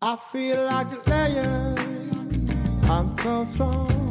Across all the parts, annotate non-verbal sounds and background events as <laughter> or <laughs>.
I feel like a lion. I'm so strong.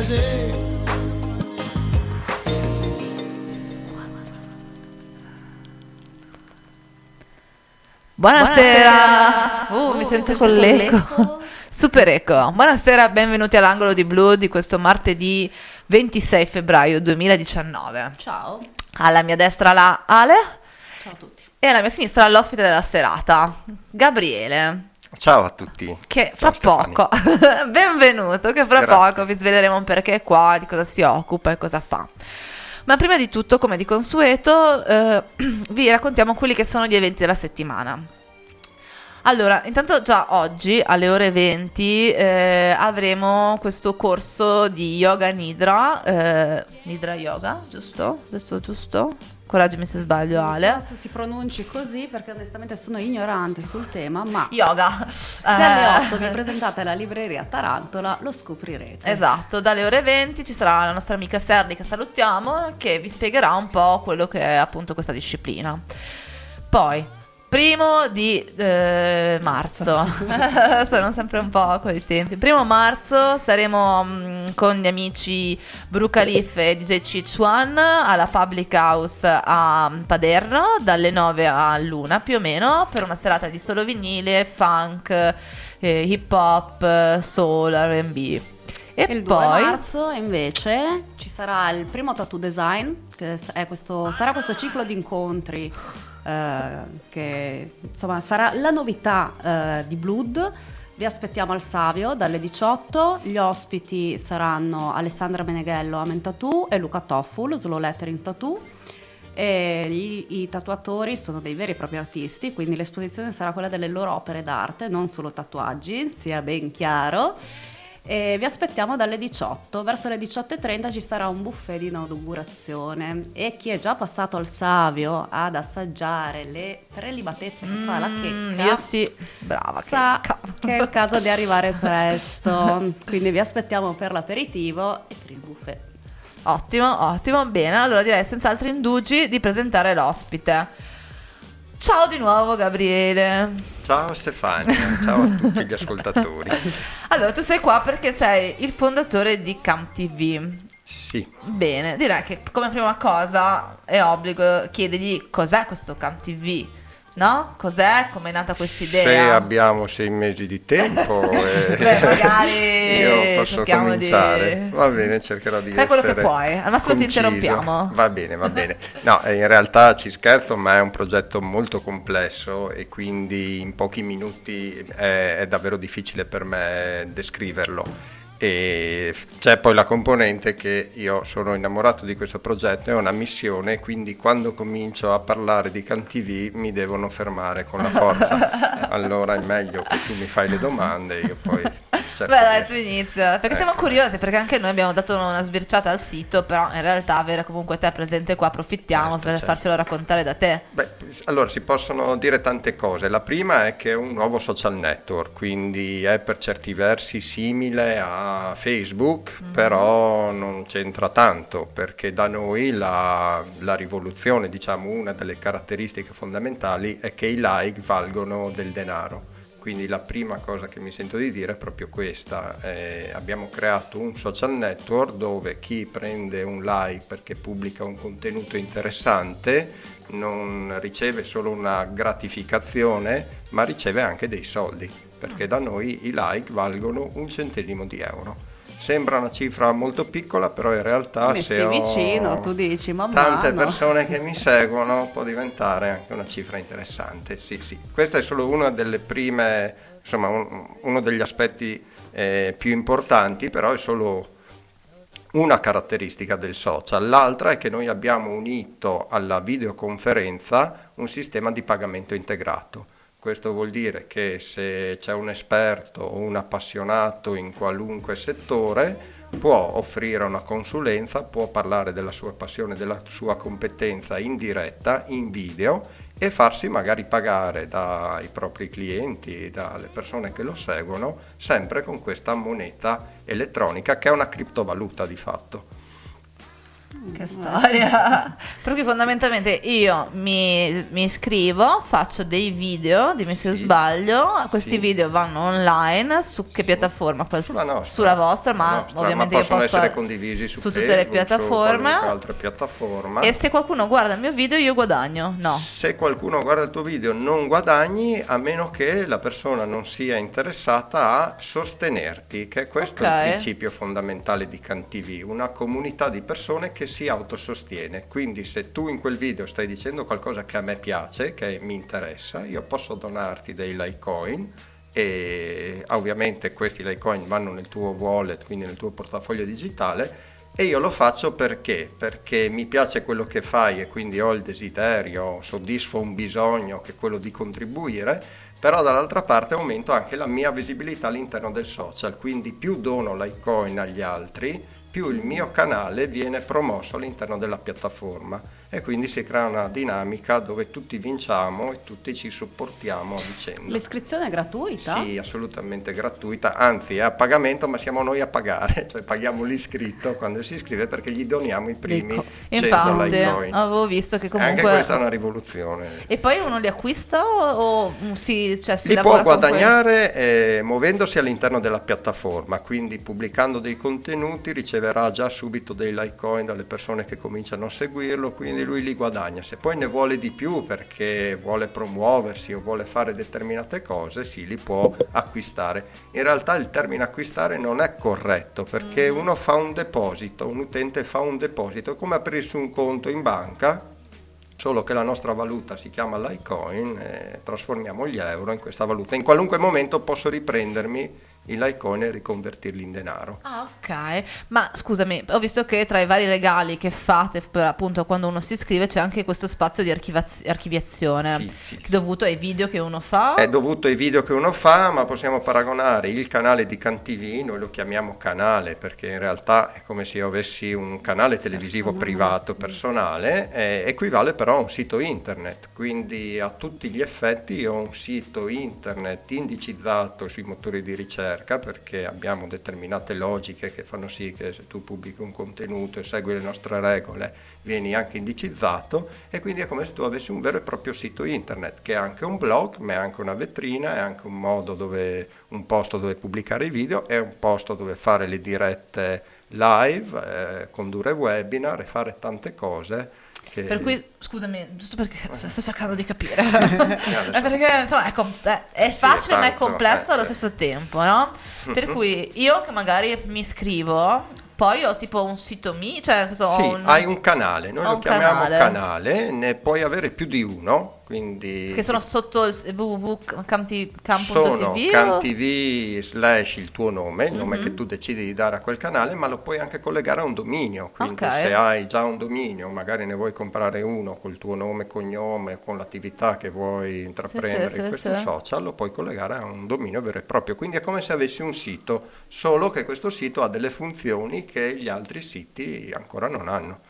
Naufragé. Buonasera! Uh, mi sento con l'eco. <laughs> Super eco. Buonasera, benvenuti all'angolo di blu di questo martedì 26 febbraio 2019. Ciao. Alla mia destra la Ale Ciao a tutti. e alla mia sinistra l'ospite della serata, Gabriele, Ciao a tutti. che fra Stefani. poco, <laughs> benvenuto, che fra Grazie. poco vi sveleremo perché è qua, di cosa si occupa e cosa fa. Ma prima di tutto, come di consueto, eh, <clears throat> vi raccontiamo quelli che sono gli eventi della settimana. Allora, intanto già oggi alle ore 20 eh, avremo questo corso di yoga nidra, eh, nidra yoga, giusto? Adesso giusto? Coraggiami se sbaglio Ale. Non so se si pronunci così perché onestamente sono ignorante sul tema, ma Yoga. se alle 8 vi Eh, presentate alla libreria Tarantola lo scoprirete. Esatto, dalle ore 20 ci sarà la nostra amica Serli che salutiamo che vi spiegherà un po' quello che è appunto questa disciplina. Poi, primo di eh, marzo, <laughs> sono sempre un po' con i tempi. Primo marzo saremo mm, con gli amici Bru Khalifa e DJ Chichuan alla Public House a Paderno dalle 9 all'una più o meno per una serata di solo vinile, funk, eh, hip hop, soul, R&B. E il 2 poi marzo invece ci sarà il primo tattoo design, che questo- sarà questo ciclo di incontri eh, che insomma sarà la novità eh, di Blood. Vi aspettiamo al Savio dalle 18, gli ospiti saranno Alessandra Meneghello a Men Tattoo e Luca Tofful, Slow Lettering Tattoo. E gli- i tatuatori sono dei veri e propri artisti, quindi l'esposizione sarà quella delle loro opere d'arte, non solo tatuaggi, sia ben chiaro. E vi aspettiamo dalle 18. Verso le 18.30 ci sarà un buffet di inaugurazione e chi è già passato al Savio ad assaggiare le prelibatezze che fa la Mm, checca io sì, brava. sa checca. che è il caso di arrivare <laughs> presto. Quindi vi aspettiamo per l'aperitivo e per il buffet. Ottimo, ottimo, bene. Allora direi senza altri indugi di presentare l'ospite. Ciao di nuovo Gabriele. Ciao Stefania, ciao a tutti gli ascoltatori. <laughs> Allora, tu sei qua perché sei il fondatore di Cam TV. Sì, Bene, direi che come prima cosa è obbligo chiedergli cos'è questo Cam TV, no? Cos'è? Come è nata questa idea? se abbiamo sei mesi di tempo, <laughs> eh, Beh, magari <laughs> io posso cerchiamo di- cominciare. Va bene, cercherò di Fai quello che puoi, al massimo ti conciso. interrompiamo. Va bene, va bene. No, eh, in realtà ci scherzo, ma è un progetto molto complesso e quindi in pochi minuti è, è davvero difficile per me descriverlo. E c'è poi la componente che io sono innamorato di questo progetto, è una missione, quindi quando comincio a parlare di CanTV mi devono fermare con la forza. <laughs> allora è meglio che tu mi fai le domande e io poi Beh, dai, tu inizia. Perché siamo Ecco. curiosi, perché anche noi abbiamo dato una sbirciata al sito, però in realtà avere comunque te presente qua approfittiamo Certo, per certo. farcelo raccontare da te. Beh, allora si possono dire tante cose. La prima è che è un nuovo social network, quindi è per certi versi simile a Facebook, però non c'entra tanto perché da noi la, la rivoluzione, diciamo una delle caratteristiche fondamentali è che i like valgono del denaro. Quindi la prima cosa che mi sento di dire è proprio questa. Eh, abbiamo creato un social network dove chi prende un like perché pubblica un contenuto interessante non riceve solo una gratificazione, ma riceve anche dei soldi, perché da noi i like valgono un centesimo di euro. Sembra una cifra molto piccola, però in realtà Messi se ho vicino, tu dici, man tante mano. persone che mi seguono può diventare anche una cifra interessante. Sì, sì. Questa è solo una delle prime, insomma, un- uno degli aspetti eh, più importanti, però è solo una caratteristica del social. L'altra è che noi abbiamo unito alla videoconferenza un sistema di pagamento integrato. Questo vuol dire che se c'è un esperto o un appassionato in qualunque settore può offrire una consulenza, può parlare della sua passione, della sua competenza in diretta, in video e farsi magari pagare dai propri clienti, dalle persone che lo seguono, sempre con questa moneta elettronica che è una criptovaluta di fatto. Che storia! <laughs> Per cui fondamentalmente io mi, mi iscrivo, faccio dei video, dimmi se Sì. sbaglio, questi Sì. video vanno online su che piattaforma? Sulla nostra. Sulla vostra, ma nostra, ovviamente ma possono posso- essere condivisi su, tutte le Facebook, piattaforme. Su qualunque altra piattaforma. E se qualcuno guarda il mio video io guadagno? No. Se qualcuno guarda il tuo video non guadagni a meno che la persona non sia interessata a sostenerti, che è questo Ok. il principio fondamentale di CanTV, una comunità di persone che si autosostiene. Quindi se tu in quel video stai dicendo qualcosa che a me piace, che mi interessa, io posso donarti dei Litecoin e ovviamente questi Litecoin vanno nel tuo wallet, quindi nel tuo portafoglio digitale e io lo faccio perché? Perché mi piace quello che fai e quindi ho il desiderio, soddisfo un bisogno che è quello di contribuire, però dall'altra parte aumento anche la mia visibilità all'interno del social, quindi più dono Litecoin agli altri, più il mio canale viene promosso all'interno della piattaforma e quindi si crea una dinamica dove tutti vinciamo e tutti ci supportiamo a vicenda. L'iscrizione è gratuita? Sì, assolutamente gratuita, anzi è a pagamento, ma siamo noi a pagare, <laughs> cioè paghiamo l'iscritto quando si iscrive perché gli doniamo i primi Ecco. 100 Infatti, Litecoin. avevo visto che Anche comunque... questa è una rivoluzione. E poi uno li acquista o, si, cioè, si Li può guadagnare eh, muovendosi all'interno della piattaforma, quindi pubblicando dei contenuti riceverà già subito dei Litecoin dalle persone che cominciano a seguirlo, quindi lui li guadagna. Se poi ne vuole di più perché vuole promuoversi o vuole fare determinate cose, sì, li può acquistare. In realtà il termine acquistare non è corretto perché uno fa un deposito, un utente fa un deposito, come aprirsi un conto in banca solo che la nostra valuta si chiama Litecoin e trasformiamo gli euro in questa valuta. In qualunque momento posso riprendermi i Litecoin e riconvertirli in denaro. Ah, ok. Ma scusami, ho visto che tra i vari regali che fate per appunto quando uno si iscrive c'è anche questo spazio di archivaz- archiviazione Sì, sì, dovuto ai video che uno fa. È dovuto ai video che uno fa, ma possiamo paragonare il canale di CanTV, noi lo chiamiamo canale perché in realtà è come se io avessi un canale televisivo Personale. privato personale, eh, equivale però a un sito internet, quindi a tutti gli effetti ho un sito internet indicizzato sui motori di ricerca perché abbiamo determinate logiche che fanno sì che se tu pubblichi un contenuto e segui le nostre regole vieni anche indicizzato e quindi è come se tu avessi un vero e proprio sito internet che è anche un blog ma è anche una vetrina, è anche un modo dove un posto dove pubblicare i video, è un posto dove fare le dirette live, eh, condurre webinar e fare tante cose. Che... Per cui, scusami, giusto perché sto cercando di capire. <laughs> È <laughs> perché insomma, è, com- eh, è facile ma è tanto, complesso eh, allo sì. stesso tempo, no? Per cui io che magari mi iscrivo, poi ho tipo un sito mi, cioè senso, Sì, un- hai un canale, noi lo un chiamiamo canale. canale. ne puoi avere più di uno, quindi che sono sotto il www.cam.tv slash il tuo nome, il nome Mhm. che tu decidi di dare a quel canale, ma lo puoi anche collegare a un dominio, quindi Ok. se hai già un dominio, magari ne vuoi comprare uno col tuo nome, cognome, con l'attività che vuoi intraprendere sì, in sì, questo sì. social, lo puoi collegare a un dominio vero e proprio, quindi è come se avessi un sito, solo che questo sito ha delle funzioni che gli altri siti ancora non hanno.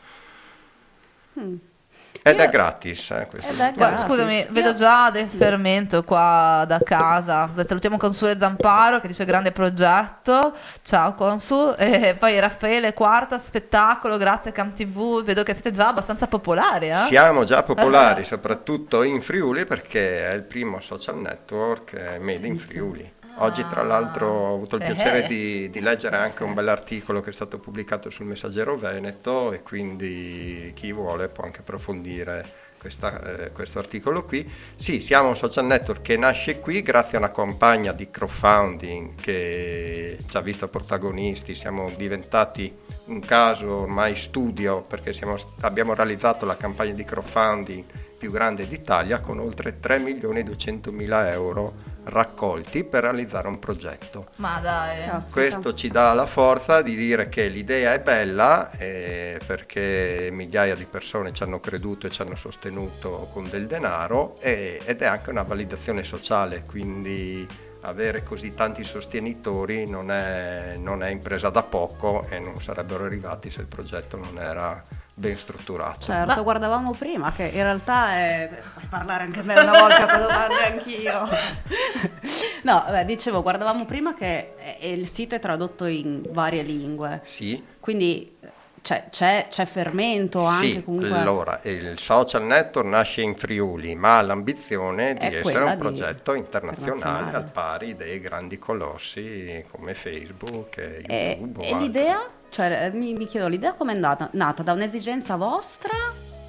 Ed è gratis, eh, questo Ed è Gratis. scusami, vedo già del fermento qua da casa. Salutiamo Consule Zamparo che dice grande progetto. Ciao Consul. E poi Raffaele Quarta, spettacolo, grazie Cam TV. Vedo che siete già abbastanza popolari, eh? Siamo già popolari, Ah. soprattutto in Friuli, perché è il primo social network eh, made in Friuli. Oggi, tra l'altro, ho avuto il Eh. piacere di, di leggere anche un bell'articolo che è stato pubblicato sul Messaggero Veneto e quindi chi vuole può anche approfondire questa- eh, questo articolo qui. Sì, siamo un social network che nasce qui grazie a una campagna di crowdfunding che ci ha visto protagonisti, siamo diventati un caso ormai studio perché siamo- abbiamo realizzato la campagna di crowdfunding più grande d'Italia con oltre 3 milioni e 200 mila euro raccolti per realizzare un progetto. Ma dai. Questo ci dà la forza di dire che l'idea è bella eh, perché migliaia di persone ci hanno creduto e ci hanno sostenuto con del denaro e- ed è anche una validazione sociale, quindi avere così tanti sostenitori non è, non è impresa da poco e non sarebbero arrivati se il progetto non era ben strutturato. Certo, Ma- guardavamo prima che in realtà è... Puoi parlare anche me una volta con domande anch'io. <laughs> no, beh, dicevo, guardavamo prima che il sito è tradotto in varie lingue, Sì, quindi c'è, c'è- c'è fermento anche Sì, comunque. allora il social network nasce in Friuli, ma ha l'ambizione di È essere un progetto internazionale, internazionale. al pari dei grandi colossi come Facebook e E, YouTube. e l'idea? Cioè, eh, mi, mi chiedo, l'idea com'è nata? Nata da un'esigenza vostra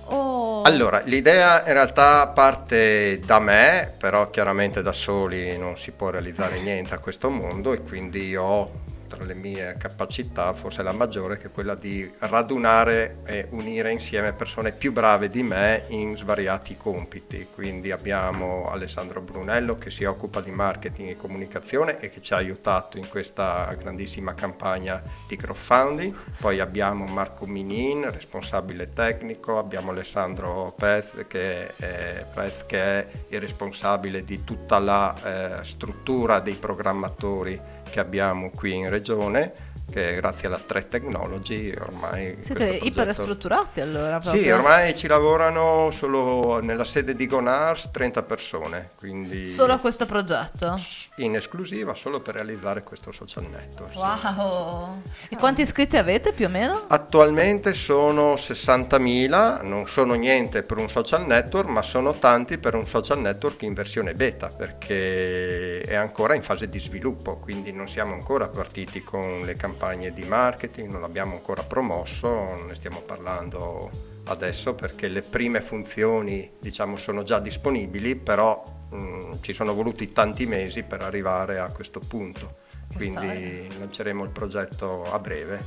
o... Allora, l'idea in realtà parte da me, però chiaramente da soli non si può realizzare niente a questo mondo e quindi ho tra le mie capacità, forse la maggiore, che è quella di radunare e unire insieme persone più brave di me in svariati compiti. Quindi abbiamo Alessandro Brunello che si occupa di marketing e comunicazione e che ci ha aiutato in questa grandissima campagna di crowdfunding. Poi abbiamo Marco Minin, responsabile tecnico, abbiamo Alessandro Pez che è, Prez, che è il responsabile di tutta la eh, struttura dei programmatori che abbiamo qui in regione, che grazie alla 3 Technology ormai... Siete progetto- strutturati allora. Sì, proprio. ormai ci lavorano solo nella sede di Gonars 30 persone, quindi Solo a questo progetto. in esclusiva solo per realizzare questo social network. sì. Wow. E quanti iscritti avete più o meno? Attualmente sono 60.000, non sono niente per un social network, ma sono tanti per un social network in versione beta, perché è ancora in fase di sviluppo, quindi non siamo ancora partiti con le campagne di marketing, non l'abbiamo ancora promosso, ne stiamo parlando adesso perché le prime funzioni diciamo sono già disponibili, però mh, ci sono voluti tanti mesi per arrivare a questo punto. Quindi lanceremo il progetto a breve.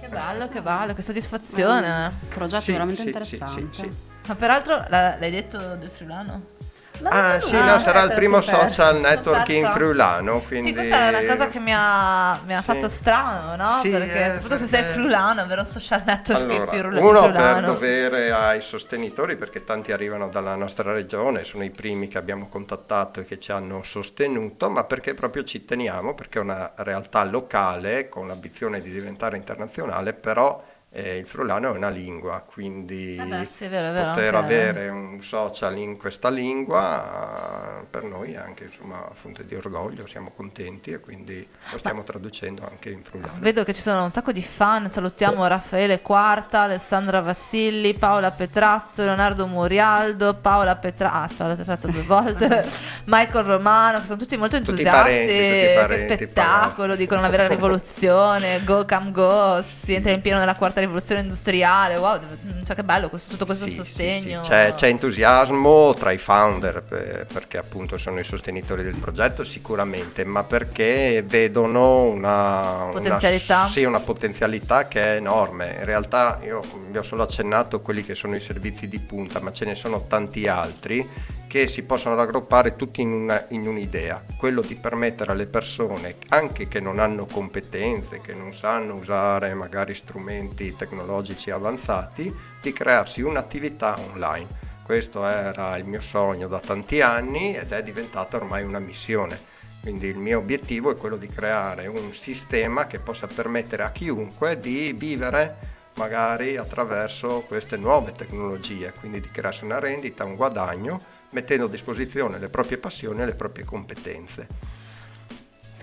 Che bello, che bello, che soddisfazione. progetto Sì, veramente sì, interessante. sì, sì, sì. Ma peraltro l'hai detto del friulano? Ah sì, no, sarà il primo sei social network in friulano, quindi... Sì, questa è una cosa che mi ha, mi ha Sì. fatto strano, no? Sì, perché eh, soprattutto se sei perché- friulano, avere un social network in Allora, friul- uno per friulano. dovere ai sostenitori, perché tanti arrivano dalla nostra regione, sono i primi che abbiamo contattato e che ci hanno sostenuto, ma perché proprio ci teniamo, perché è una realtà locale con l'ambizione di diventare internazionale, però eh, il friulano è una lingua, quindi Eh sì, vero, vero, poter avere un social in questa lingua per noi è anche insomma fonte di orgoglio, siamo contenti e quindi lo stiamo traducendo anche in friulano. Vedo che ci sono un sacco di fan, salutiamo Raffaele Quarta, Alessandra Vassilli, Paola Petrasso, Leonardo Murialdo, Paola Petrasso, ah, Paola Petrasso due volte, <laughs> Michael Romano, che sono tutti molto Tutti entusiasti, parenti, tutti che parenti, spettacolo, dicono una vera rivoluzione, <laughs> go come go, si entra in pieno nella quarta rivoluzione industriale, wow, cioè che bello questo- tutto questo Sì, sì, sostegno. sì, C'è, c'è entusiasmo tra i founder per- perché appunto sono i sostenitori del progetto sicuramente, ma perché vedono una Potenzialità. Una, sì, una potenzialità che è enorme. In realtà io vi ho solo accennato quelli che sono i servizi di punta, ma ce ne sono tanti altri che si possono raggruppare tutti in, una- in un'idea, quello di permettere alle persone, anche che non hanno competenze, che non sanno usare magari strumenti tecnologici avanzati, di crearsi un'attività online. Questo era il mio sogno da tanti anni ed è diventata ormai una missione. Quindi il mio obiettivo è quello di creare un sistema che possa permettere a chiunque di vivere magari attraverso queste nuove tecnologie, quindi di crearsi una rendita, un guadagno, mettendo a disposizione le proprie passioni e le proprie competenze.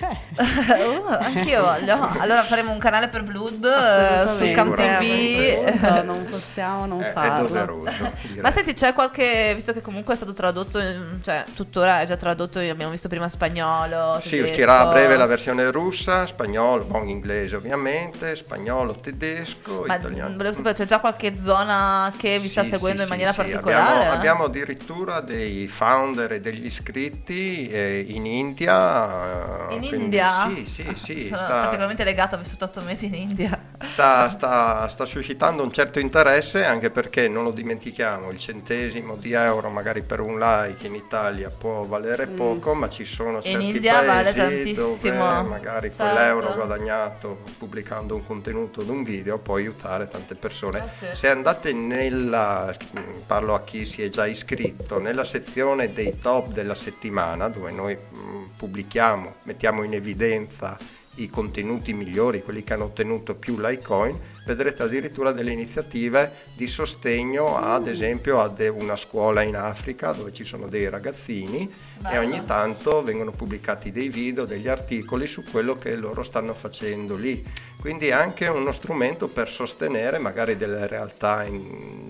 Uh, <laughs> anch'io voglio. Allora faremo un canale per Blood eh, su Assolutamente. Cam Sicuramente. TV. non possiamo non È, è farlo. doveroso. direi. Ma senti, c'è qualche, visto che comunque è stato tradotto, in- cioè tuttora è già tradotto, abbiamo visto prima spagnolo. Sì, tedesco. uscirà a breve la versione russa, spagnolo, bon, inglese ovviamente, spagnolo, tedesco, Ma italiano. volevo sapere, c'è già qualche zona che vi sta Sì, seguendo sì, in maniera sì, sì. particolare? Abbiamo, abbiamo addirittura dei founder e degli iscritti eh, in India. eh, In quindi India? Sì, sì, sì. Sono sta- particolarmente legato, ho vissuto otto mesi in India. sta, sta- sta suscitando un certo interesse anche perché non lo dimentichiamo, il centesimo di euro magari per un like in Italia può valere poco, ma ci sono In certi India vale paesi tantissimo, dove magari certo. quell'euro guadagnato pubblicando un contenuto di un video può aiutare tante persone. Eh sì. Se andate nella, parlo a chi si è già iscritto, nella sezione dei top della settimana dove noi mh, pubblichiamo, mettiamo in evidenza i contenuti migliori, quelli che hanno ottenuto più Litecoin, vedrete addirittura delle iniziative di sostegno ad esempio a una scuola in Africa dove ci sono dei ragazzini e Bello. ogni tanto vengono pubblicati dei video, degli articoli su quello che loro stanno facendo lì. Quindi è anche uno strumento per sostenere magari delle realtà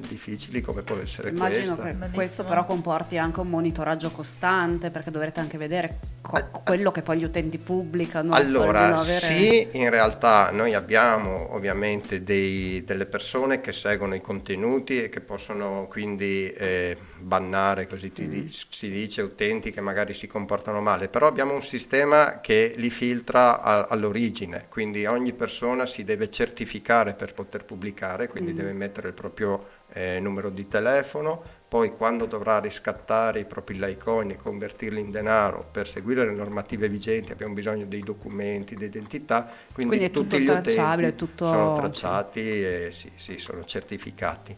difficili come può essere Immagino questa. che Bellissimo. questo però comporti anche un monitoraggio costante perché dovrete anche vedere quello che poi gli utenti pubblicano. Allora, avere- sì, in realtà noi abbiamo ovviamente dei- delle persone che seguono i contenuti e che possono quindi eh, bannare, così ti di- si dice, utenti che magari si comportano male, però abbiamo un sistema che li filtra a- all'origine, quindi ogni persona si deve certificare per poter pubblicare, quindi deve mettere il proprio eh, numero di telefono, poi quando dovrà riscattare i propri Litecoin e convertirli in denaro per seguire le normative vigenti abbiamo bisogno dei documenti, di identità, quindi, Quindi tutti gli utenti tutto- sono tracciati e sì, sì, sono certificati.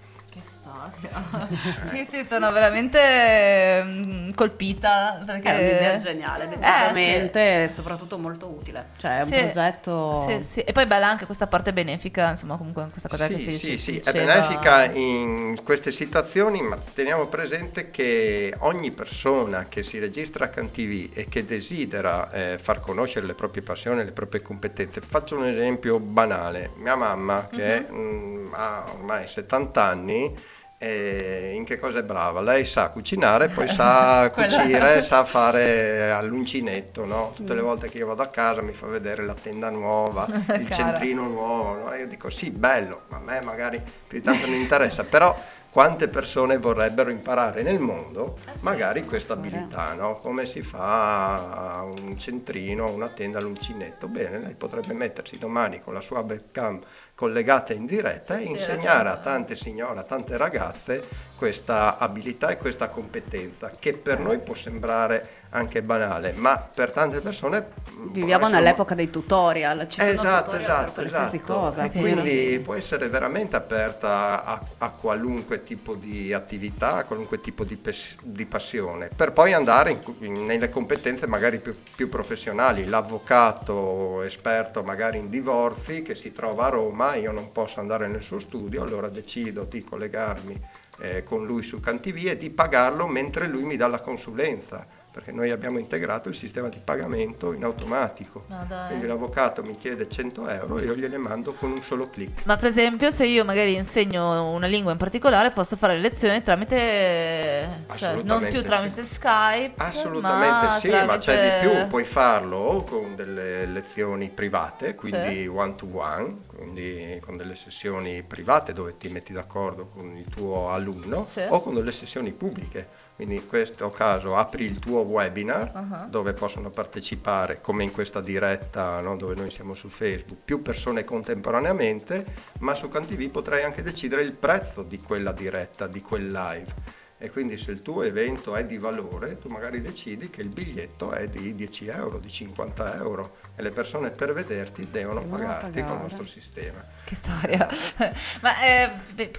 <laughs> Sì, sì, sono veramente mm, colpita perché È un'idea geniale, Eh, decisamente, e soprattutto molto utile. Cioè, è un Sì, progetto... Sì, sì. E poi bella anche questa parte benefica, insomma, comunque questa cosa che si Sì, dice. sì, si sì, è benefica in queste situazioni, ma teniamo presente che ogni persona che si registra a CanTV e che desidera eh, far conoscere le proprie passioni, le proprie competenze, faccio un esempio banale. Mia mamma, che Mhm. mm, ha ormai 70 anni, eh, in che cosa è brava? Lei sa cucinare, poi sa <laughs> cucire, <laughs> sa fare all'uncinetto, no? Tutte le volte che io vado a casa mi fa vedere la tenda nuova, <laughs> il Cara. centrino nuovo, no? Io dico sì, bello, ma a me magari più di tanto non interessa, però quante persone vorrebbero imparare nel mondo magari questa abilità, no? Come si fa un centrino, una tenda all'uncinetto? Bene, lei potrebbe mettersi domani con la sua webcam collegata in diretta e insegnare a tante signore, a tante ragazze questa abilità e questa competenza che per noi può sembrare anche banale, ma per tante persone mm, Viviamo nell'epoca dei tutorial, ci sono esatto, tutorial esatto, per qualsiasi esatto. cosa. E quindi può essere veramente aperta a, a qualunque tipo di attività, a qualunque tipo di, pes- di passione, per poi andare in- in- nelle competenze magari più, più professionali. L'avvocato esperto magari in divorzi che si trova a Roma, io non posso andare nel suo studio, allora decido di collegarmi eh, con lui su CanTV e di pagarlo mentre lui mi dà la consulenza perché noi abbiamo integrato il sistema di pagamento in automatico. Ma dai. Quindi l'avvocato mi chiede 100 euro e io gliele mando con un solo clic. Ma per esempio, se io magari insegno una lingua in particolare, posso fare le lezioni tramite. cioè, non più sì. tramite Skype. Assolutamente ma sì, ma c'è tramite- di più, puoi farlo o con delle lezioni private, quindi Sì. one to one, quindi con delle sessioni private dove ti metti d'accordo con il tuo alunno, Sì. o con delle sessioni pubbliche. Quindi in questo caso apri il tuo webinar Uh-huh. dove possono partecipare, come in questa diretta no, dove noi siamo su Facebook, più persone contemporaneamente, ma su CanTV potrai anche decidere il prezzo di quella diretta, di quel live. E quindi se il tuo evento è di valore, tu magari decidi che il biglietto è di 10 euro, di 50 euro e le persone per vederti devono Devono pagarti con il pagare. nostro sistema. Che storia. <laughs> ma eh,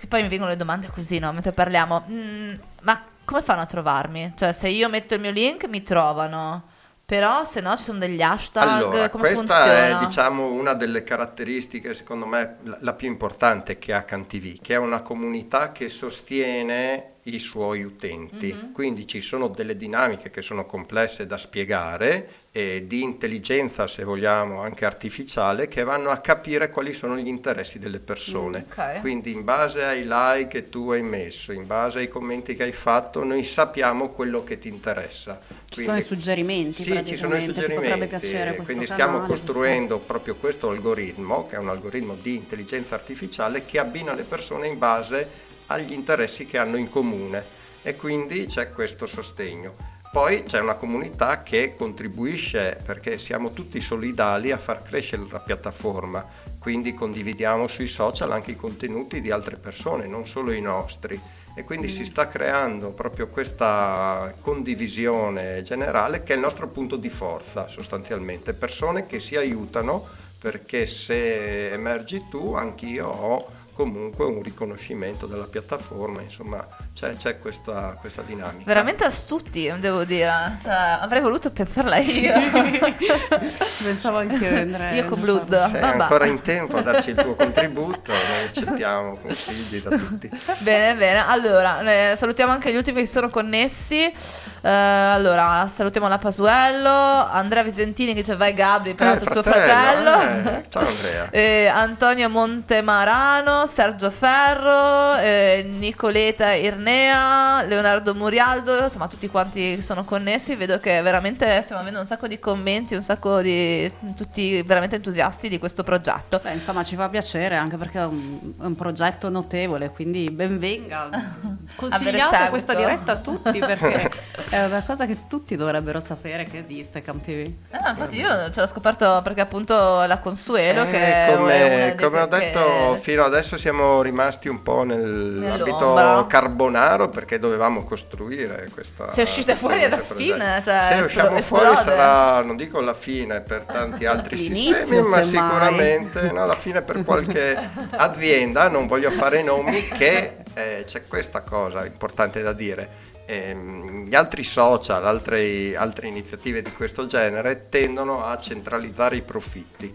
poi mi vengono le domande così, no? Mentre parliamo. Mm, ma come fanno a trovarmi? Cioè, se io metto il mio link, mi trovano. Però se no ci sono degli hashtag. Allora, come questa funziona? è diciamo una delle caratteristiche, secondo me, la, la più importante che ha CanTV, che è una comunità che sostiene i suoi utenti. Mhm. Quindi ci sono delle dinamiche che sono complesse da spiegare e di intelligenza, se vogliamo, anche artificiale, che vanno a capire quali sono gli interessi delle persone. Mm, ok. Quindi in base ai like che tu hai messo, in base ai commenti che hai fatto, noi sappiamo quello che ti interessa. Ci sono i suggerimenti, Sì, ci sono i suggerimenti. questo quindi stiamo canale, questo- costruendo proprio questo algoritmo, che è un algoritmo di intelligenza artificiale, che abbina le persone in base agli interessi che hanno in comune e quindi c'è questo sostegno. Poi c'è una comunità che contribuisce perché siamo tutti solidali a far crescere la piattaforma, quindi condividiamo sui social anche i contenuti di altre persone, non solo i nostri. E quindi si sta creando proprio questa condivisione generale che è il nostro punto di forza sostanzialmente, persone che si aiutano perché se emergi tu anch'io ho comunque un riconoscimento della piattaforma, insomma c'è, c'è questa, questa dinamica. Veramente astuti, devo dire. Cioè, avrei voluto pensarla io. <laughs> Pensavo anche io Andrea. Io con Blood. Sei Vabbè. ancora in tempo a darci il tuo contributo, noi accettiamo consigli da tutti. Bene, bene. Allora, eh, salutiamo anche gli ultimi che sono connessi. Eh, allora, salutiamo la Pasuello, Andrea Visentini che dice vai Gabri, peraltro tuo fratello. eh, ciao Andrea. <laughs> Eh, Antonio Montemarano, Sergio Ferro, eh, Nicoleta Irnea, Leonardo Murialdo, insomma tutti quanti sono connessi, vedo che veramente stiamo avendo un sacco di commenti, un sacco di tutti veramente entusiasti di questo progetto. Beh, insomma, ci fa piacere anche perché è un, è un progetto notevole, quindi benvenga. <laughs> Consigliate questa diretta a tutti perché <laughs> è una cosa che tutti dovrebbero sapere che esiste CamTV. Ah, infatti io ce l'ho scoperto perché appunto la Consuelo Eh, che come, come ho che- detto, fino adesso siamo rimasti un po' nell'ambito Nell'ombra. carbonaro perché dovevamo costruire questa. Se uscite fuori alla progetto. fine, cioè, Se usciamo fuori esplode. sarà, non dico la fine per tanti altri L'inizio, sistemi, ma sicuramente no, la fine per qualche azienda, non voglio fare nomi, che eh, c'è questa cosa importante da dire. Ehm, gli altri social, altre, altre iniziative di questo genere tendono a centralizzare i profitti.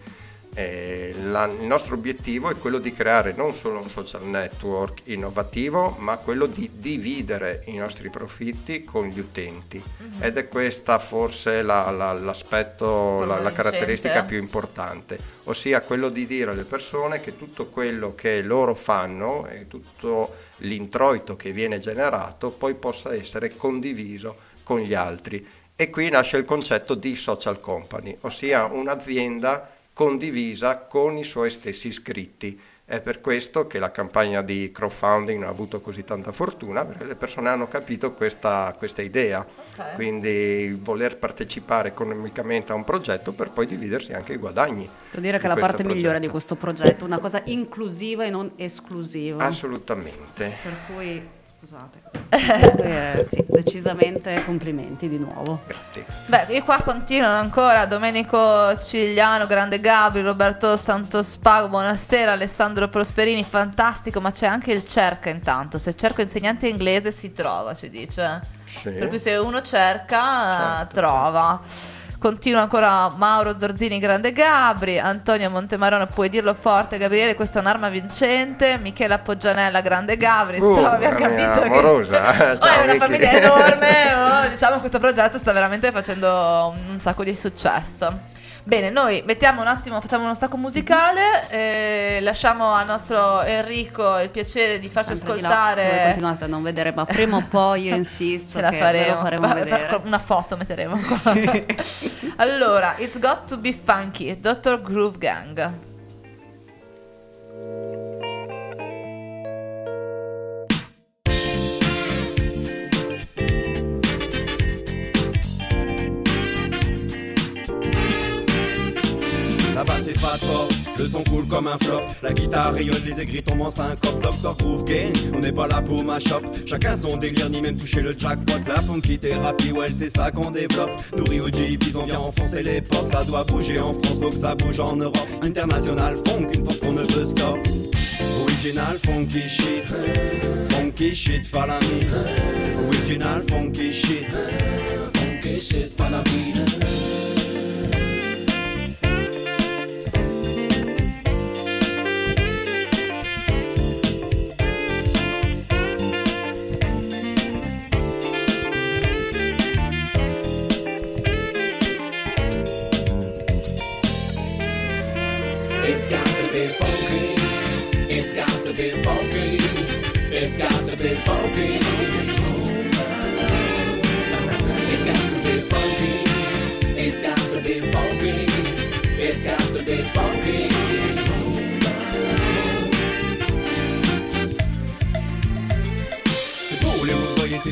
Eh, la- il nostro obiettivo è quello di creare non solo un social network innovativo, ma quello di dividere i nostri profitti con gli utenti. Ed è questa forse la- la- l'aspetto, la, caratteristica più importante, ossia quello di dire alle persone che tutto quello che loro fanno e tutto l'introito che viene generato poi possa essere condiviso con gli altri. E qui nasce il concetto di social company, ossia un'azienda condivisa con i suoi stessi iscritti. È per questo che la campagna di crowdfunding ha avuto così tanta fortuna, perché le persone hanno capito questa, questa idea, Ok. quindi voler partecipare economicamente a un progetto per poi dividersi anche i guadagni. Devo dire di che è la parte migliore di progetto. questo progetto, una cosa inclusiva e non esclusiva. Assolutamente. Per cui Scusate. Comunque, sì, decisamente complimenti di nuovo. Grazie. Beh, e qua continuano ancora Domenico Cigliano, Grande Gabri, Roberto Santospago, buonasera, Alessandro Prosperini, fantastico, ma c'è anche il cerca intanto, se cerco insegnante inglese si trova, ci dice. Sì. Per cui se uno cerca, Certo. eh, trova. Continua ancora Mauro Zorzini, Grande Gabri, Antonio Montemarone, puoi dirlo forte Gabriele, questa è un'arma vincente, Michela Poggianella, Grande Gabri, Uh, insomma abbiamo capito amorosa. <laughs> che... Oh, Ciao, è una Vicky. famiglia enorme, <laughs> oh, diciamo questo progetto sta veramente facendo un sacco di successo. Bene, noi mettiamo un attimo, facciamo uno stacco musicale, eh, lasciamo al nostro Enrico il piacere di farci Sempre di là, ascoltare... continuate a non vedere, ma prima o poi io <laughs> insisto Ce la faremo, faremo Fa- una foto metteremo qua. <laughs> <laughs> allora, It's Got to Be Funky, Dr. Groove Gang. Le son coule comme un flop. La guitare rayonne, les aigris tombent en syncope. Dr. Groove Gang, on n'est pas là pour ma shop. Chacun son délire, ni même toucher le jackpot. La funky thérapie, ouais, c'est ça qu'on développe. Nourri au jeepies, on vient enfoncer les portes. Ça doit bouger en France, que ça bouge en Europe. International funk, une force qu'on ne peut stop. Original funky shit, funky shit, follow me. Original funky shit, funky shit, follow me. Be funky. It's got to be funky. It's got to be funky. It's got to be funky. It's got to be funky. It's got to be funky.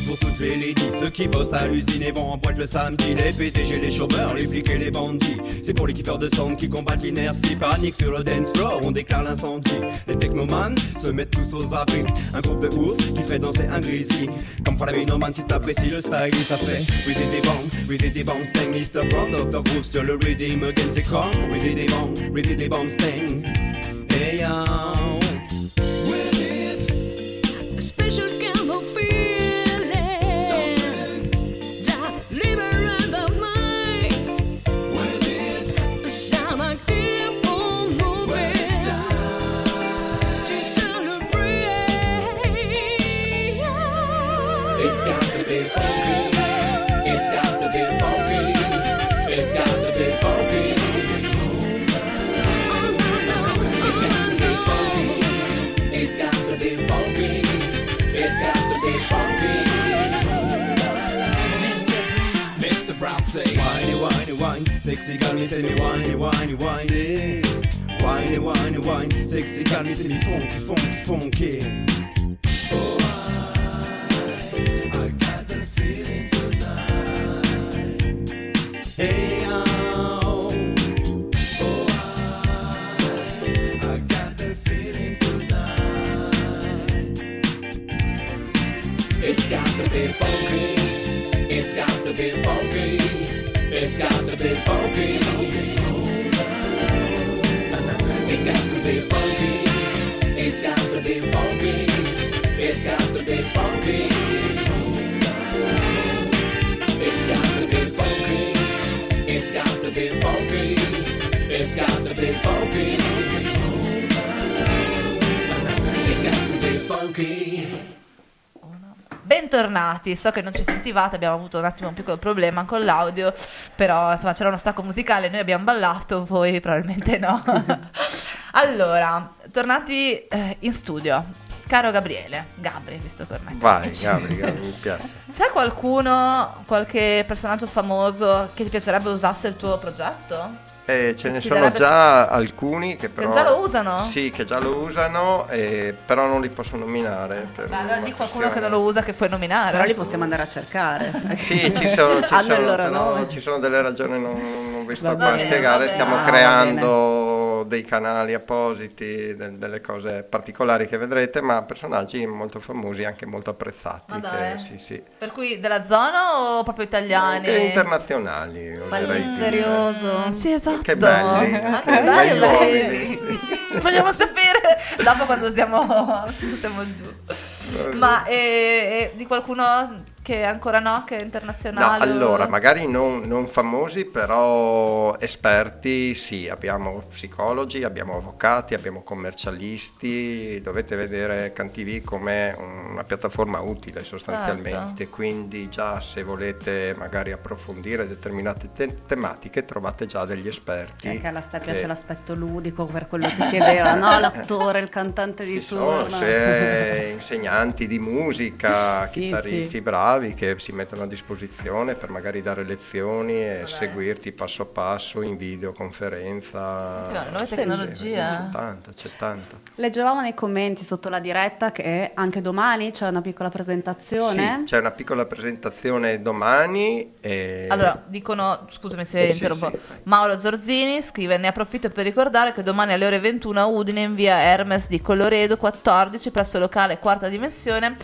Pour toutes les ladies Ceux qui bossent à l'usine et vont en boîte le samedi. Les PDG, les chômeurs, les flics et les bandits. C'est pour les kiffeurs de sound qui combattent l'inertie. Panique sur le dance floor, on déclare l'incendie. Les technomanes se mettent tous aux abris. Un groupe de ouf qui fait danser un grizzly Comme pour la minoman si t'apprécies le style ça fait We did des bombs, we did des bombs Sting, Mr. Brown, Dr. Groove sur le rhythm Again c'est con, we did des bombs, we did des bombs Sting. Hey sexy girl, me say me whiny, whiny, whiny. Whiny, whiny, whine, sexy girl, me say me funky, funky, funky. Oh, I, I got the feeling tonight. Hey, oh, oh, I, I got the feeling tonight. It's got to be funky. It's got to be funky. It's got to be funky. It's got to be funky. It's got to be funky. It's got to be funky. It's got to be funky. It's got to be funky. It's got to be funky. It's got to be funky. Bentornati, so che non ci sentivate, abbiamo avuto un attimo un piccolo problema con l'audio, però insomma c'era uno stacco musicale, noi abbiamo ballato, voi probabilmente no. <laughs> allora, tornati eh, in studio, caro Gabriele, Gabri, visto che ormai Vai. Gabri, Gabri, mi piace. <laughs> C'è qualcuno, qualche personaggio famoso che ti piacerebbe usasse il tuo progetto? Eh, ce ne sono già alcuni che però... già lo usano? Sì, che già lo usano, eh, però non li posso nominare. per Beh, allora di qualcuno questione- che non lo usa che puoi nominare. Però li possiamo andare a cercare. <laughs> Sì, ci sono, ci <laughs> sono, il loro però nome. ci sono delle ragioni, non, non vi sto Va qua a spiegare, stiamo. Ah, creando dei canali appositi, del- delle cose particolari che vedrete, ma personaggi molto famosi, anche molto apprezzati. Ma che- sì, sì. Per cui della zona o proprio italiani? Anche internazionali. misterioso. Sì, esatto. Che belli, Anche che belli. uomini. <laughs> Vogliamo sapere dopo quando siamo, <laughs> siamo giù. Ma eh, eh, di qualcuno che ancora no, che è No, internazionale? allora, magari non, non famosi, però esperti, sì, abbiamo psicologi, abbiamo avvocati, abbiamo commercialisti, dovete vedere CanTV come una piattaforma utile sostanzialmente, Certo. quindi già se volete magari approfondire determinate te- tematiche trovate già degli esperti. Perché alla che- piace l'aspetto ludico per quello che chiedeva, no? <laughs> L'attore, il cantante di sono turno. <laughs> se insegnanti di musica, Sì, chitarristi sì. bravi che si mettono a disposizione per magari dare lezioni e seguirti passo passo in videoconferenza. Sì, tecnologie. sì, C'è tanta, c'è tanta. Leggevamo nei commenti sotto la diretta che anche domani c'è una piccola presentazione. Sì, c'è una piccola presentazione domani. E... Allora, dicono, scusami se Sì, interrompo, sì. Mauro Zorzini scrive, ne approfitto per ricordare che domani alle ore 21 a Udine in via Hermes di Colloredo 14 presso il locale quarta dimensione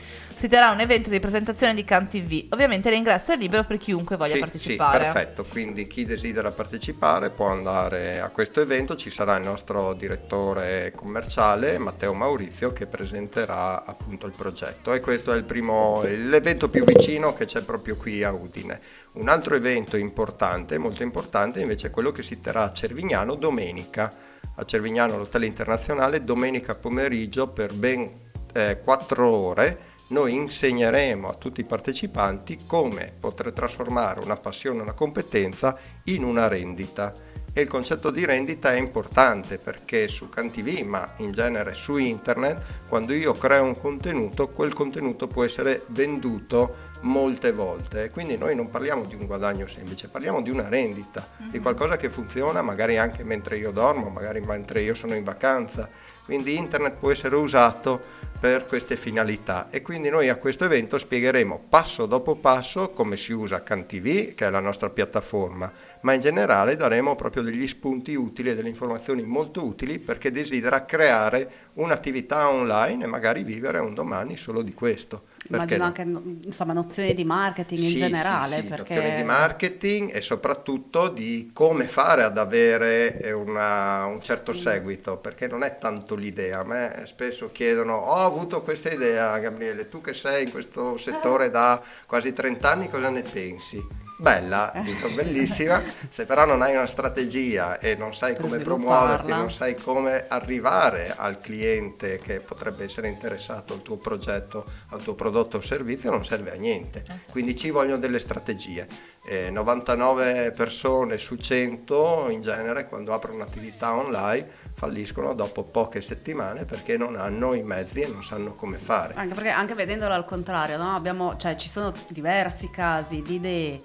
si terrà un evento di presentazione di CanTV. Ovviamente l'ingresso è libero per chiunque voglia Sì, partecipare. Sì, perfetto, quindi chi desidera partecipare può andare a questo evento, ci sarà il nostro direttore commerciale Matteo Maurizio che presenterà appunto il progetto e questo è il primo, l'evento più vicino che c'è proprio qui a Udine. Un altro evento importante, molto importante invece è quello che si terrà a Cervignano domenica, a Cervignano all'Hotel Internazionale domenica pomeriggio per ben eh, 4 ore noi insegneremo a tutti i partecipanti come poter trasformare una passione, una competenza in una rendita. E il concetto di rendita è importante perché su CanTV, ma in genere su internet, quando io creo un contenuto, quel contenuto può essere venduto molte volte. Quindi noi non parliamo di un guadagno semplice, parliamo di una rendita, di qualcosa che funziona magari anche mentre io dormo, magari mentre io sono in vacanza. Quindi internet può essere usato per queste finalità. E quindi noi a questo evento spiegheremo passo dopo passo come si usa CanTV, che è la nostra piattaforma, ma in generale daremo proprio degli spunti utili e delle informazioni molto utili per chi desidera creare un'attività online e magari vivere un domani solo di questo. Immagino no? anche insomma, nozioni di marketing in Sì, generale. sì, sì, perché... nozioni di marketing e soprattutto di come fare ad avere eh, una- un certo seguito, perché non è tanto l'idea. A me spesso chiedono, ho avuto questa idea, Gabriele, tu che sei in questo settore <laughs> da quasi 30 anni, cosa ne pensi? Bella, dico bellissima, <laughs> se però non hai una strategia e non sai come promuoverti, non sai come arrivare al cliente che potrebbe essere interessato al tuo progetto, al tuo prodotto o servizio, non serve a niente. Quindi ci vogliono delle strategie. Eh, 99 persone su 100 in genere quando aprono un'attività online falliscono dopo poche settimane perché non hanno i mezzi e non sanno come fare. Anche perché anche vedendolo al contrario, no? Abbiamo- cioè, ci sono diversi casi di idee,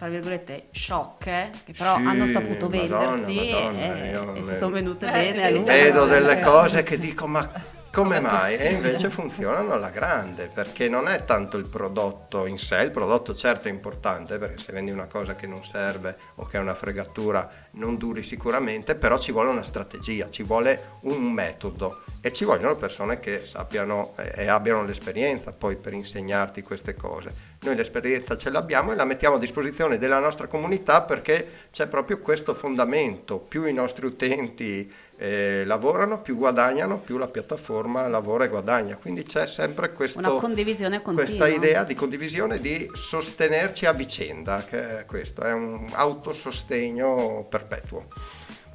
fra virgolette, sciocche, che però Sì, hanno saputo Madonna, vendersi Madonna, e, e si sono venute Eh, bene. Vedo delle cose che dico ma come mai? E possibile? invece funzionano alla grande perché non è tanto il prodotto in sé, il prodotto certo è importante perché se vendi una cosa che non serve o che è una fregatura non duri sicuramente, però ci vuole una strategia, ci vuole un metodo e ci vogliono persone che sappiano eh, e abbiano l'esperienza poi per insegnarti queste cose. Noi l'esperienza ce l'abbiamo e la mettiamo a disposizione della nostra comunità perché c'è proprio questo fondamento, più i nostri utenti eh, lavorano, più guadagnano, più la piattaforma lavora e guadagna. Quindi c'è sempre questo, questa idea di condivisione, di sostenerci a vicenda, che è questo, è un autosostegno perpetuo.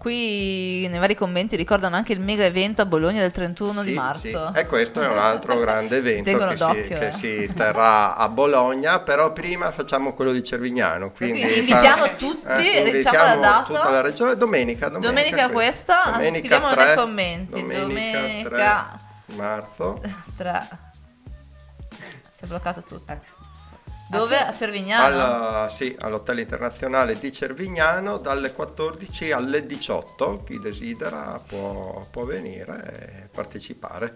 Qui nei vari commenti ricordano anche il mega evento a Bologna del 31 di Sì, marzo. sì. E questo è un altro <laughs> grande evento che, si, che eh. si terrà a Bologna, però prima facciamo quello di Cervignano. Quindi, quindi invitiamo fa- <laughs> tutti, eh, diciamo la data. Tutta la regione, domenica. Domenica, Domenica questa, anzi, domenica scriviamolo 3, nei commenti. Domenica, Domenica 3 marzo. Tre. Si è bloccato tutto. Dove? A Cervignano? Alla- sì, all'Hotel Internazionale di Cervignano dalle 14 alle 18. Chi desidera può, può venire e partecipare.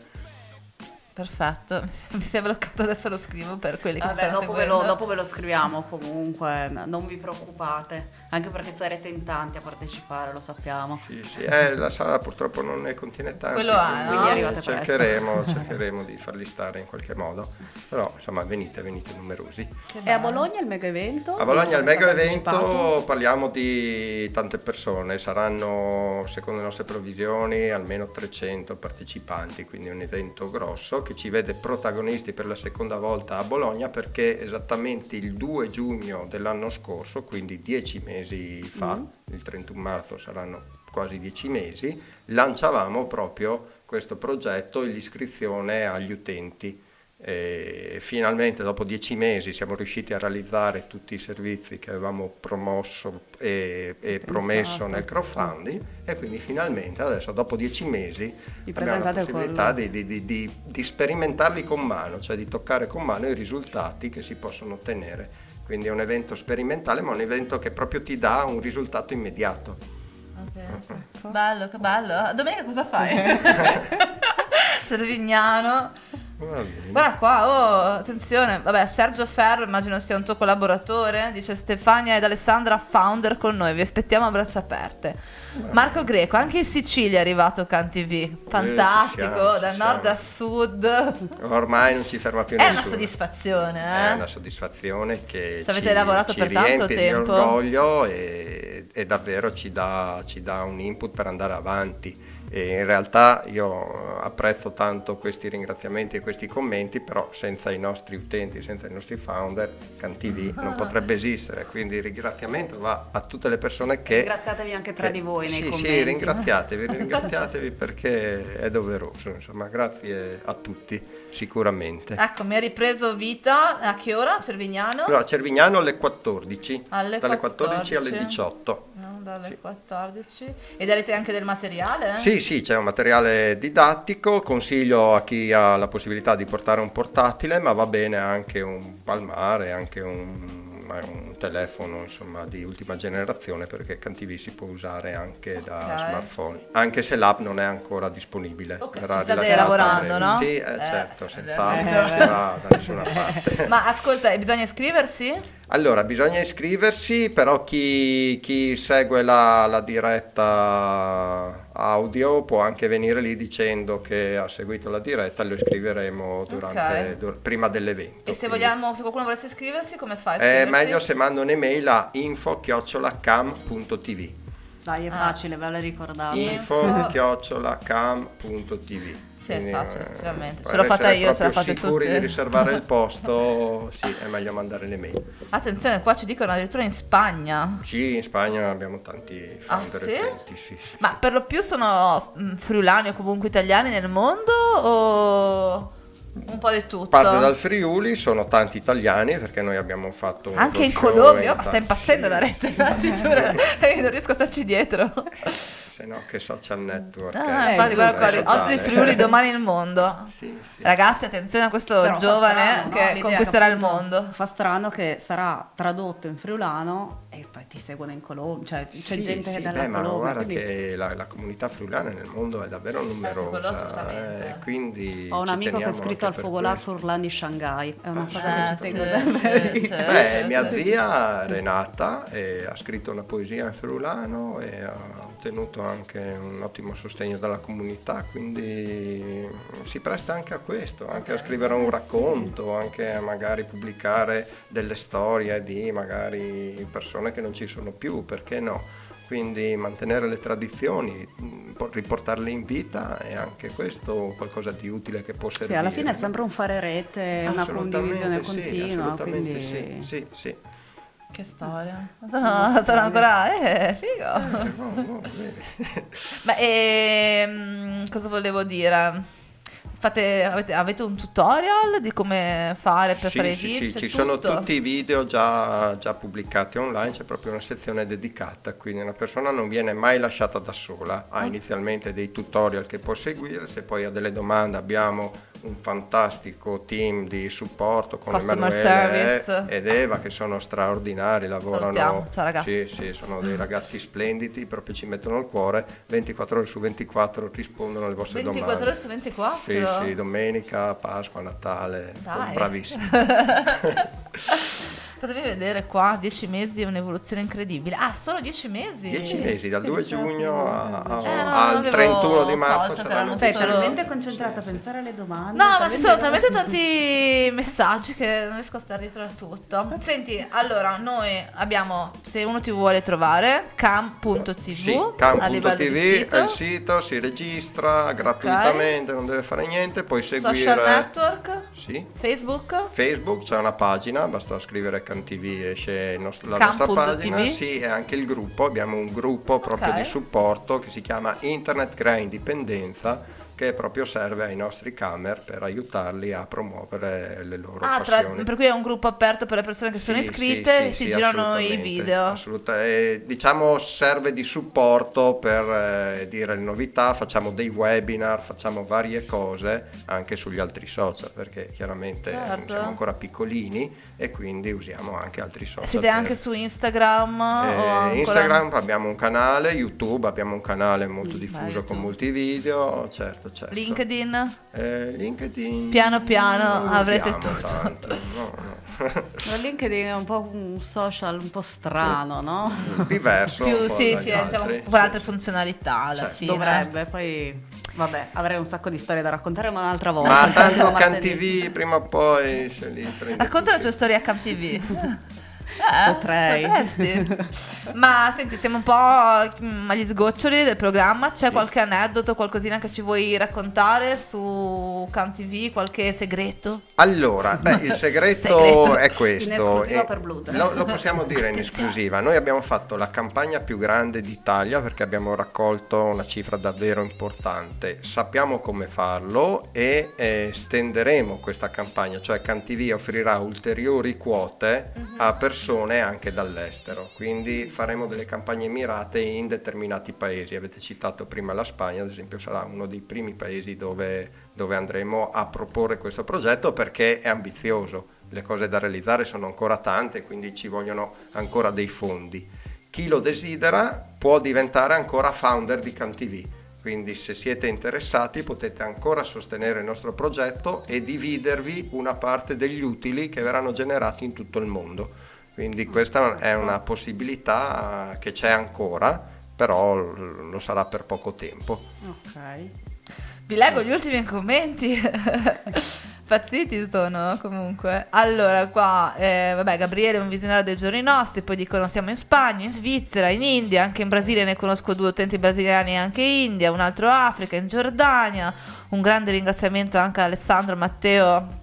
Perfetto. <laughs> Mi si, è bloccato, adesso lo scrivo per quelli che ci Vabbè, stanno dopo ve, lo, dopo ve lo scriviamo comunque, non vi preoccupate, anche perché sarete in tanti a partecipare, lo sappiamo. Sì, sì, eh, la sala purtroppo non ne contiene tanti, Quello ha, quindi no? Quindi arrivate presto. cercheremo, <laughs> cercheremo di farli stare in qualche modo, però insomma venite, venite numerosi. E a Bologna il mega evento? A Bologna che mega evento parliamo di tante persone, saranno secondo le nostre provvisioni almeno 300 partecipanti, quindi un evento grosso che ci vede protagonisti per la seconda volta a Bologna perché esattamente il 2 giugno dell'anno scorso, quindi 10 mesi fa, il 31 marzo saranno quasi 10 mesi, lanciavamo proprio questo progetto e l'iscrizione agli utenti. E finalmente dopo dieci mesi siamo riusciti a realizzare tutti i servizi che avevamo promosso e, e promesso nel crowdfunding e quindi finalmente adesso dopo dieci mesi Vi abbiamo la possibilità di, di- di- di- di sperimentarli con mano, cioè di toccare con mano i risultati che si possono ottenere. Quindi è un evento sperimentale ma un evento che proprio ti dà un risultato immediato. Ok. Bello, che bello. Domenica cosa fai? <laughs> <laughs> Servignano. Guarda qua, oh, attenzione. Vabbè, Sergio Ferro, immagino sia un tuo collaboratore. Dice Stefania ed Alessandra, founder con noi. Vi aspettiamo a braccia aperte. Marco Greco, anche in Sicilia è arrivato Can TV. Fantastico, ci siamo, da siamo. nord a sud. Ormai non ci ferma più È nessuno. una soddisfazione, È eh? una soddisfazione che Ci avete ci, lavorato ci per tanto tempo? di orgoglio e, e davvero ci dà, ci dà un input per andare avanti. E in realtà io apprezzo tanto questi ringraziamenti e questi commenti, però senza i nostri utenti, senza i nostri founder, CanTV Ah. non potrebbe esistere. Quindi il ringraziamento va a tutte le persone che... Ringraziatevi anche tra che- di voi nei sì, commenti. Sì, ringraziatevi, <laughs> ringraziatevi perché è doveroso, insomma, grazie a tutti, sicuramente. Ecco, mi ha ripreso vita. A che ora? Cervignano? Allora, Cervignano alle 14, Alle dalle 14 alle 14. 18. No, dalle 14. E darete anche del materiale? eh? Sì, sì, c'è un materiale didattico, consiglio a chi ha la possibilità di portare un portatile, ma va bene anche un palmare, anche un, un telefono insomma, di ultima generazione perché CanTV si può usare anche da Ok. smartphone, anche se l'app non è ancora disponibile. Ok, verrà state lavorando, no? Sì, eh, Eh, certo, adesso- senza app non si va da nessuna <laughs> parte. Ma ascolta, bisogna iscriversi? Allora, bisogna iscriversi, però chi, chi segue la, la diretta audio può anche venire lì dicendo che ha seguito la diretta, lo iscriveremo durante, Ok. dur- prima dell'evento. E se vogliamo, se qualcuno volesse iscriversi, come fa? È iscriversi? meglio se mando un'email a info-cam.tv Dai, è facile, ve la ricordate. info-cam.tv Sì, è facile. Ce per l'ho fatta essere io, ce l'ha proprio fatta sicuri tutti. di riservare il <laughs> posto, sì, è meglio mandare l'email. Attenzione, qua ci dicono addirittura in Spagna. Sì, in Spagna abbiamo tanti founder Ah, sì? e utenti, sì, sì. Ma per lo più sono mm, friulani o comunque italiani nel mondo o un po' di tutto? Parte dal Friuli, sono tanti italiani perché noi abbiamo fatto Anche in Colombia, in sta impazzendo la rete, <laughs> ti giuro, <laughs> non riesco a starci dietro. Se no che social network. Ah, infatti, guarda qua, oggi Friuli, domani il mondo. <laughs> Sì, sì. Ragazzi, attenzione a questo Però giovane strano, no? che L'idea conquisterà il mondo. Fa strano che sarà tradotto in friulano e poi ti seguono in Colombia, cioè c'è Sì, gente sì, che dalla beh, ma Colombia. guarda quindi che la, la comunità friulana nel mondo è davvero numerosa, eh, quindi Ho un amico che teniamo scritto al Fogolar. Furlan di Shanghai, è una cosa Eh, che ci tengo Beh, sì, mia sì. zia Renata eh, ha scritto una poesia in friulano e ha ottenuto anche un ottimo sostegno dalla comunità, quindi si presta anche a questo, anche a scrivere un racconto, anche a magari pubblicare delle storie di magari persone che non ci sono più, perché no? Quindi mantenere le tradizioni, riportarle in vita è anche questo qualcosa di utile che può Sì, servire. alla fine è sempre un fare rete, una condivisione sì, continua, assolutamente quindi sì, sì, sì. Che storia. <laughs> Sono, sono ancora... Eh, figo. Bene. <laughs> Ma ehm, cosa volevo dire? Fate, avete, avete un tutorial di come fare per Sì, fare i sì, video? sì, ci sono tutto? tutti i video già, già pubblicati online, c'è proprio una sezione dedicata, quindi una persona non viene mai lasciata da sola, Ah. ha inizialmente dei tutorial che può seguire, se poi ha delle domande abbiamo un fantastico team di supporto con Customer Emanuele service. ed Eva che sono straordinari, lavorano. Salutiamo. Ciao, ragazzi. Sì, sì, sono dei ragazzi splendidi, proprio ci mettono il cuore, 24 ore su 24 rispondono alle vostre 24 domande. ore su 24? Sì, sì, domenica, Pasqua, Natale, Dai. bravissimi. <laughs> <laughs> Fatemi vedere qua, 10 mesi è un'evoluzione incredibile. Ah, solo 10 mesi? 10 mesi, dal 2 giugno a- a- Eh, no, al avevo 31 di marzo saranno erano Sei solo- talmente concentrata a pensare alle domande. No, ma ci sono talmente tanti messaggi che non riesco a stare dietro a tutto. Senti, allora, noi abbiamo, se uno ti vuole trovare, cam.tv Sì, cam.tv è il sito, si registra gratuitamente, non deve fare niente, puoi Social seguire network, sì, Facebook, Facebook, c'è una pagina, basta scrivere CamTV esce il nostro- la nostra pagina, TV. sì, e anche il gruppo, abbiamo un gruppo proprio Ok. di supporto che si chiama Internet Crea Indipendenza che proprio serve ai nostri camera per aiutarli a promuovere le loro Ah, tra- passioni. per cui è un gruppo aperto per le persone che sono Sì, iscritte sì, e sì, si girano i video. assolutamente. diciamo serve di supporto per eh, dire le novità, facciamo dei webinar, facciamo varie cose anche sugli altri social perché chiaramente Certo. siamo ancora piccolini e quindi usiamo anche altri social. Siete per- anche su Instagram? eh, o ancora- Instagram abbiamo un canale, YouTube abbiamo un canale molto diffuso vai, con molti video, certo, certo. LinkedIn? Eh, LinkedIn Piano piano avrete tutto. tanto, no, no. <laughs> Ma LinkedIn è un po' un social un po' strano, no? diverso <laughs> un Più, sì, sì, diciamo, con altre funzionalità alla Certo. fine. Dovrebbe, poi vabbè, avrei un sacco di storie da raccontare, ma un'altra volta. Ma tanto Can martedì. TV prima o poi se li prende Racconta la tutti. tua storia a Cam TV. <laughs> Eh, Potrei. potresti. <laughs> Ma senti, siamo un po' agli sgoccioli del programma. C'è qualche aneddoto, qualcosina che ci vuoi raccontare su Cam TV? Qualche segreto? Allora, beh, il <laughs> segreto, Segreto. è questo. In esclusiva e per Blood. Lo, lo possiamo dire in esclusiva. Noi abbiamo fatto la campagna più grande d'Italia perché abbiamo raccolto una cifra davvero importante. Sappiamo come farlo e eh, stenderemo questa campagna, cioè CanTV offrirà ulteriori quote a persone anche dall'estero. Quindi faremo delle campagne mirate in determinati paesi. Avete citato prima la Spagna, ad esempio, sarà uno dei primi paesi dove, dove andremo a proporre questo progetto perché è ambizioso. Le cose da realizzare sono ancora tante, quindi ci vogliono ancora dei fondi. Chi lo desidera può diventare ancora founder di CamTV. Quindi se siete interessati potete ancora sostenere il nostro progetto e dividervi una parte degli utili che verranno generati in tutto il mondo. Quindi questa è una possibilità che c'è ancora, però lo sarà per poco tempo. Ok. Vi leggo gli ultimi commenti. <laughs> Pazziti sono comunque. Allora, qua, eh, vabbè, Gabriele è un visionario dei giorni nostri. Poi dicono: siamo in Spagna, in Svizzera, in India, anche in Brasile. Ne conosco due utenti brasiliani, anche India, un altro Africa, in Giordania. Un grande ringraziamento anche a Alessandro, Matteo.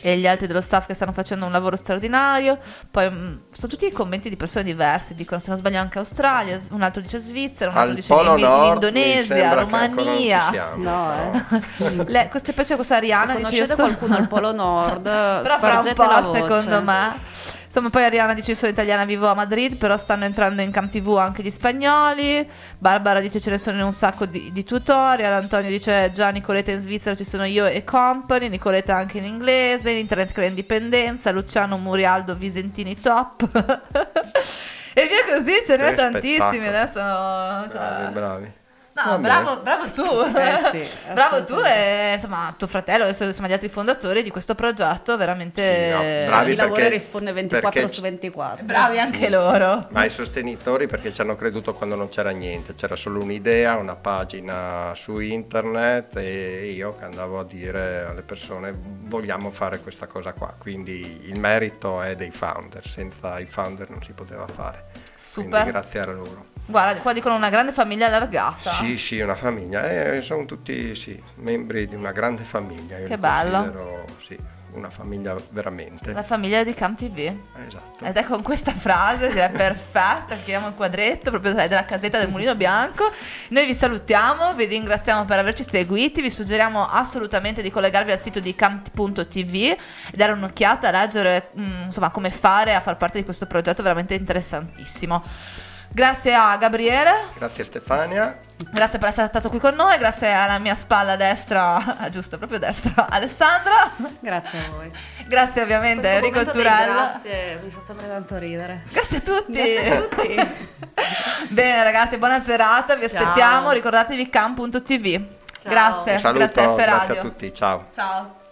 E gli altri dello staff che stanno facendo un lavoro straordinario. Poi mh, sono tutti i commenti di persone diverse, dicono se non sbaglio anche Australia, un altro dice Svizzera, un altro Al dice Polo in- Nord Indonesia, Romania. siamo, No, però. <laughs> Le, questa, poi c'è questa Ariana Se dice conoscete sono- qualcuno al Polo Nord, <laughs> però fra un po' la voce. secondo me Insomma, poi Ariana dice: sono italiana, vivo a Madrid, però stanno entrando in Cam TV anche gli spagnoli. Barbara dice: Ce ne sono un sacco di, di tutorial. Antonio dice: Già Nicoletta in Svizzera ci sono io e Company. Nicoletta anche in inglese. Internet crea indipendenza. Luciano Murialdo Visentini top. <laughs> e via così, ce ne ho tantissimi. Adesso. cioè- Bravi, bravi. No, bravo, bravo tu. Eh sì, <laughs> bravo tu e insomma tuo fratello e insomma, gli altri fondatori di questo progetto veramente Sì, no, lavora perché- risponde 24 perché su 24. bravi anche loro. Ma i sostenitori perché ci hanno creduto quando non c'era niente, c'era solo un'idea, una pagina su internet e io che andavo a dire alle persone vogliamo fare questa cosa qua, quindi il merito è dei founder, senza i founder non si poteva fare. Super. Quindi grazie a loro. Guarda, qua dicono una grande famiglia allargata. Sì, sì, una famiglia, eh, sono tutti sì, membri di una grande famiglia. Io Che bello. sì, una famiglia veramente. La famiglia di Cam TV. Esatto. Ed è con questa frase che è perfetta, chiamiamo il quadretto proprio della casetta del mulino bianco. Noi vi salutiamo, vi ringraziamo per averci seguiti, vi suggeriamo assolutamente di collegarvi al sito di cam.tv e dare un'occhiata a leggere mm, insomma come fare a far parte di questo progetto veramente interessantissimo. Grazie a Gabriele, Grazie Stefania. grazie per essere stato qui con noi, grazie alla mia spalla destra, <laughs> ah, giusto, proprio destra, <laughs> Alessandra. Grazie a voi. Grazie ovviamente Enrico Turello. Grazie, mi fa sempre tanto ridere. Grazie a tutti. Grazie a tutti. <laughs> Bene ragazzi, buona serata, vi Ciao. aspettiamo, ricordatevi cam.tv. Ciao. Grazie, Un saluto, grazie a a tutti. Ciao. Ciao.